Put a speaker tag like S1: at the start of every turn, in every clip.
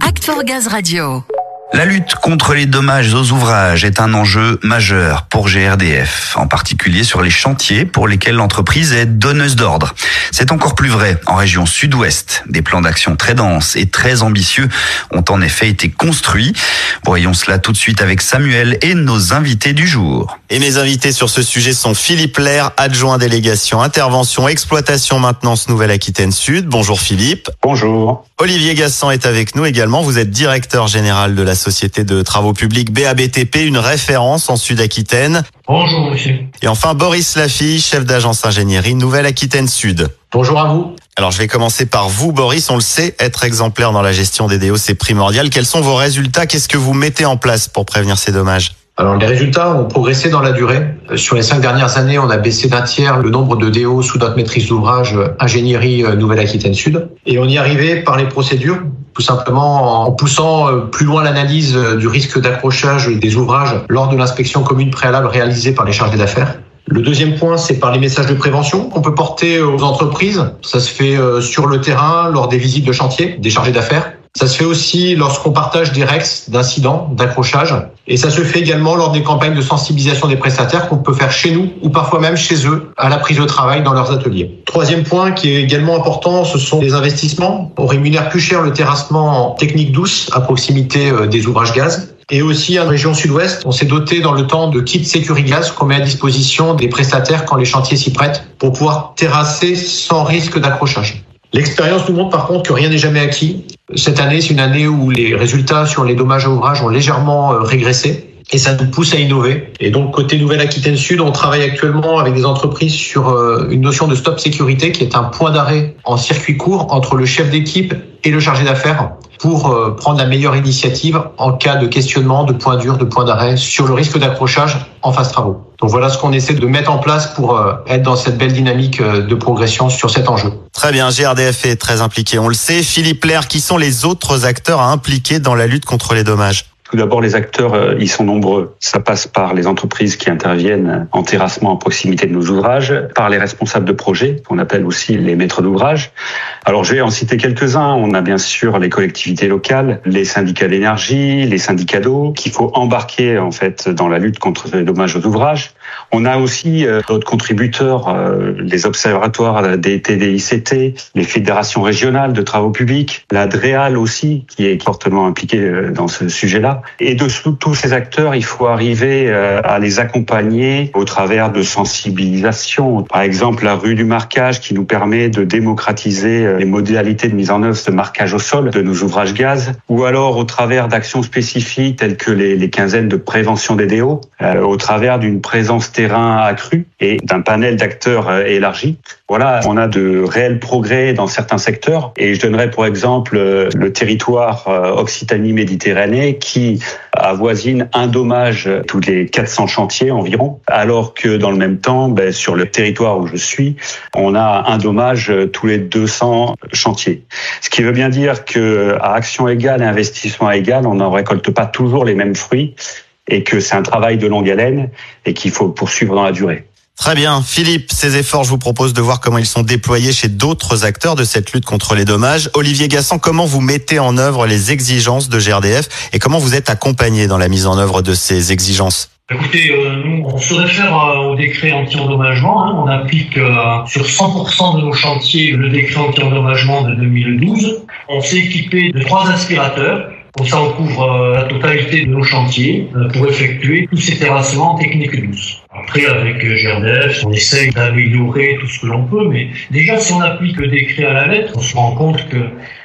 S1: Act for Gaz Radio.
S2: La lutte contre les dommages aux ouvrages est un enjeu majeur pour GRDF, en particulier sur les chantiers pour lesquels l'entreprise est donneuse d'ordre. C'est encore plus vrai en région sud-ouest. Des plans d'action très denses et très ambitieux ont en effet été construits. Voyons cela tout de suite avec Samuel et nos invités du jour.
S3: Et mes invités sur ce sujet sont Philippe Lair, adjoint délégation intervention exploitation maintenance Nouvelle-Aquitaine Sud. Bonjour Philippe.
S4: Bonjour.
S3: Olivier Gassan est avec nous également. Vous êtes directeur général de la société de travaux publics BABTP, une référence en Sud-Aquitaine.
S5: Bonjour monsieur.
S3: Et enfin Boris Lafille, chef d'agence ingénierie Nouvelle-Aquitaine Sud.
S5: Bonjour à vous.
S3: Alors je vais commencer par vous Boris, on le sait, être exemplaire dans la gestion des DO c'est primordial. Quels sont vos résultats? Qu'est-ce que vous mettez en place pour prévenir ces dommages?
S5: Alors les résultats ont progressé dans la durée. Euh, Sur les cinq dernières années, on a baissé d'un tiers le nombre de DO sous notre maîtrise d'ouvrage euh, ingénierie euh, Nouvelle-Aquitaine Sud. Et on y arrivait par les procédures, tout simplement en poussant plus loin l'analyse du risque d'accrochage des ouvrages lors de l'inspection commune préalable réalisée par les chargés d'affaires. Le deuxième point, c'est par les messages de prévention qu'on peut porter aux entreprises. Ça se fait sur le terrain, lors des visites de chantier, des chargés d'affaires. Ça se fait aussi lorsqu'on partage des REX d'incidents, d'accrochage. Et ça se fait également lors des campagnes de sensibilisation des prestataires qu'on peut faire chez nous ou parfois même chez eux à la prise de travail dans leurs ateliers. Troisième point qui est également important, ce sont les investissements. On rémunère plus cher le terrassement en technique douce à proximité des ouvrages gaz. Et aussi en région sud-ouest, on s'est doté dans le temps de kits Securigaz qu'on met à disposition des prestataires quand les chantiers s'y prêtent pour pouvoir terrasser sans risque d'accrochage. L'expérience nous montre par contre que rien n'est jamais acquis. Cette année, c'est une année où les résultats sur les dommages à ouvrages ont légèrement régressé. Et ça nous pousse à innover. Et donc, côté Nouvelle-Aquitaine Sud, on travaille actuellement avec des entreprises sur une notion de stop sécurité qui est un point d'arrêt en circuit court entre le chef d'équipe et le chargé d'affaires pour prendre la meilleure initiative en cas de questionnement, de point dur, de point d'arrêt sur le risque d'accrochage en phase travaux. Donc voilà ce qu'on essaie de mettre en place pour être dans cette belle dynamique de progression sur cet enjeu.
S3: Très bien, GRDF est très impliqué, on le sait. Philippe Lair, qui sont les autres acteurs à impliquer dans la lutte contre les dommages?
S4: Tout d'abord, les acteurs, ils sont nombreux. Ça passe par les entreprises qui interviennent en terrassement à proximité de nos ouvrages, par les responsables de projet, qu'on appelle aussi les maîtres d'ouvrage. Alors, je vais en citer quelques-uns. On a bien sûr les collectivités locales, les syndicats d'énergie, les syndicats d'eau, qu'il faut embarquer en fait dans la lutte contre les dommages aux ouvrages. On a aussi d'autres contributeurs, les observatoires des TDICT, les fédérations régionales de travaux publics, la DREAL aussi, qui est fortement impliquée dans ce sujet-là. Et de tous ces acteurs, il faut arriver à les accompagner au travers de sensibilisation. Par exemple, la rue du marquage qui nous permet de démocratiser les modalités de mise en œuvre de marquage au sol de nos ouvrages gaz, ou alors au travers d'actions spécifiques telles que les, quinzaines de prévention des DO, euh, au travers d'une présence terrain accrue et d'un panel d'acteurs élargi. Voilà, on a de réels progrès dans certains secteurs et je donnerai pour exemple le territoire Occitanie-Méditerranée qui avoisine un dommage tous les 400 chantiers environ, alors que dans le même temps, ben, sur le territoire où je suis, on a un dommage tous les 200 chantiers. Ce qui veut bien dire que à action égale et investissement égal, on n'en récolte pas toujours les mêmes fruits et que c'est un travail de longue haleine et qu'il faut poursuivre dans la durée.
S3: Très bien. Philippe, ces efforts, je vous propose de voir comment ils sont déployés chez d'autres acteurs de cette lutte contre les dommages. Olivier Gassan, comment vous mettez en œuvre les exigences de GRDF et comment vous êtes accompagné dans la mise en œuvre de ces exigences?
S6: Écoutez, euh, nous, on se réfère euh, au décret anti-endommagement. Hein. On applique euh, sur 100% de nos chantiers le décret anti-endommagement de 2012. On s'est équipé de trois aspirateurs. Comme ça, on couvre la totalité de nos chantiers pour effectuer tous ces terrassements en technique douce. Après, avec GRDF, on essaye d'améliorer tout ce que l'on peut, mais déjà, si on applique le décret à la lettre, on se rend compte que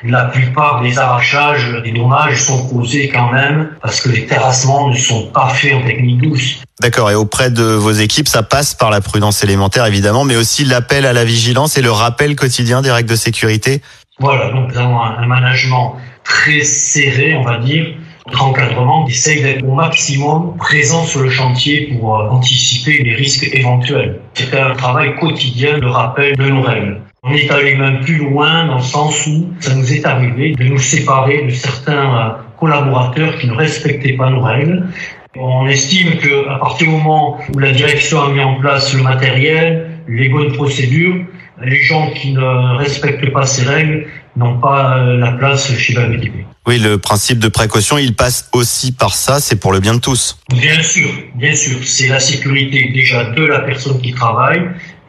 S6: la plupart des arrachages, des dommages sont causés quand même parce que les terrassements ne sont pas faits en technique douce.
S3: D'accord, et auprès de vos équipes, ça passe par la prudence élémentaire, évidemment, mais aussi l'appel à la vigilance et le rappel quotidien des règles de sécurité
S6: Voilà, donc nous avons un management très serré, on va dire, encadrement essaye d'être au maximum présent sur le chantier pour anticiper les risques éventuels. C'est un travail quotidien de rappel de nos règles. On est allé même plus loin dans le sens où ça nous est arrivé de nous séparer de certains collaborateurs qui ne respectaient pas nos règles. On estime qu'à partir du moment où la direction a mis en place le matériel, les bonnes procédures, Les gens qui ne respectent pas ces règles n'ont pas euh, la place chez la BTP.
S3: Oui, le principe de précaution, il passe aussi par ça, c'est pour le bien de tous.
S6: Bien sûr, bien sûr, c'est la sécurité déjà de la personne qui travaille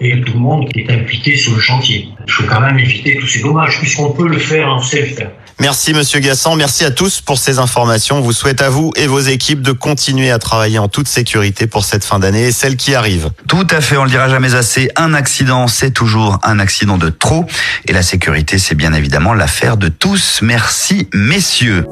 S6: et tout le monde qui est impliqué sur le chantier. Il faut quand même éviter tous ces dommages puisqu'on peut le faire en self-faire.
S3: Merci Monsieur Gassan, merci à tous pour ces informations. On vous souhaite à vous et vos équipes de continuer à travailler en toute sécurité pour cette fin d'année et celle qui arrive.
S2: Tout à fait, on le dira jamais assez. Un accident, c'est toujours un accident de trop. Et la sécurité, c'est bien évidemment l'affaire de tous. Merci, messieurs.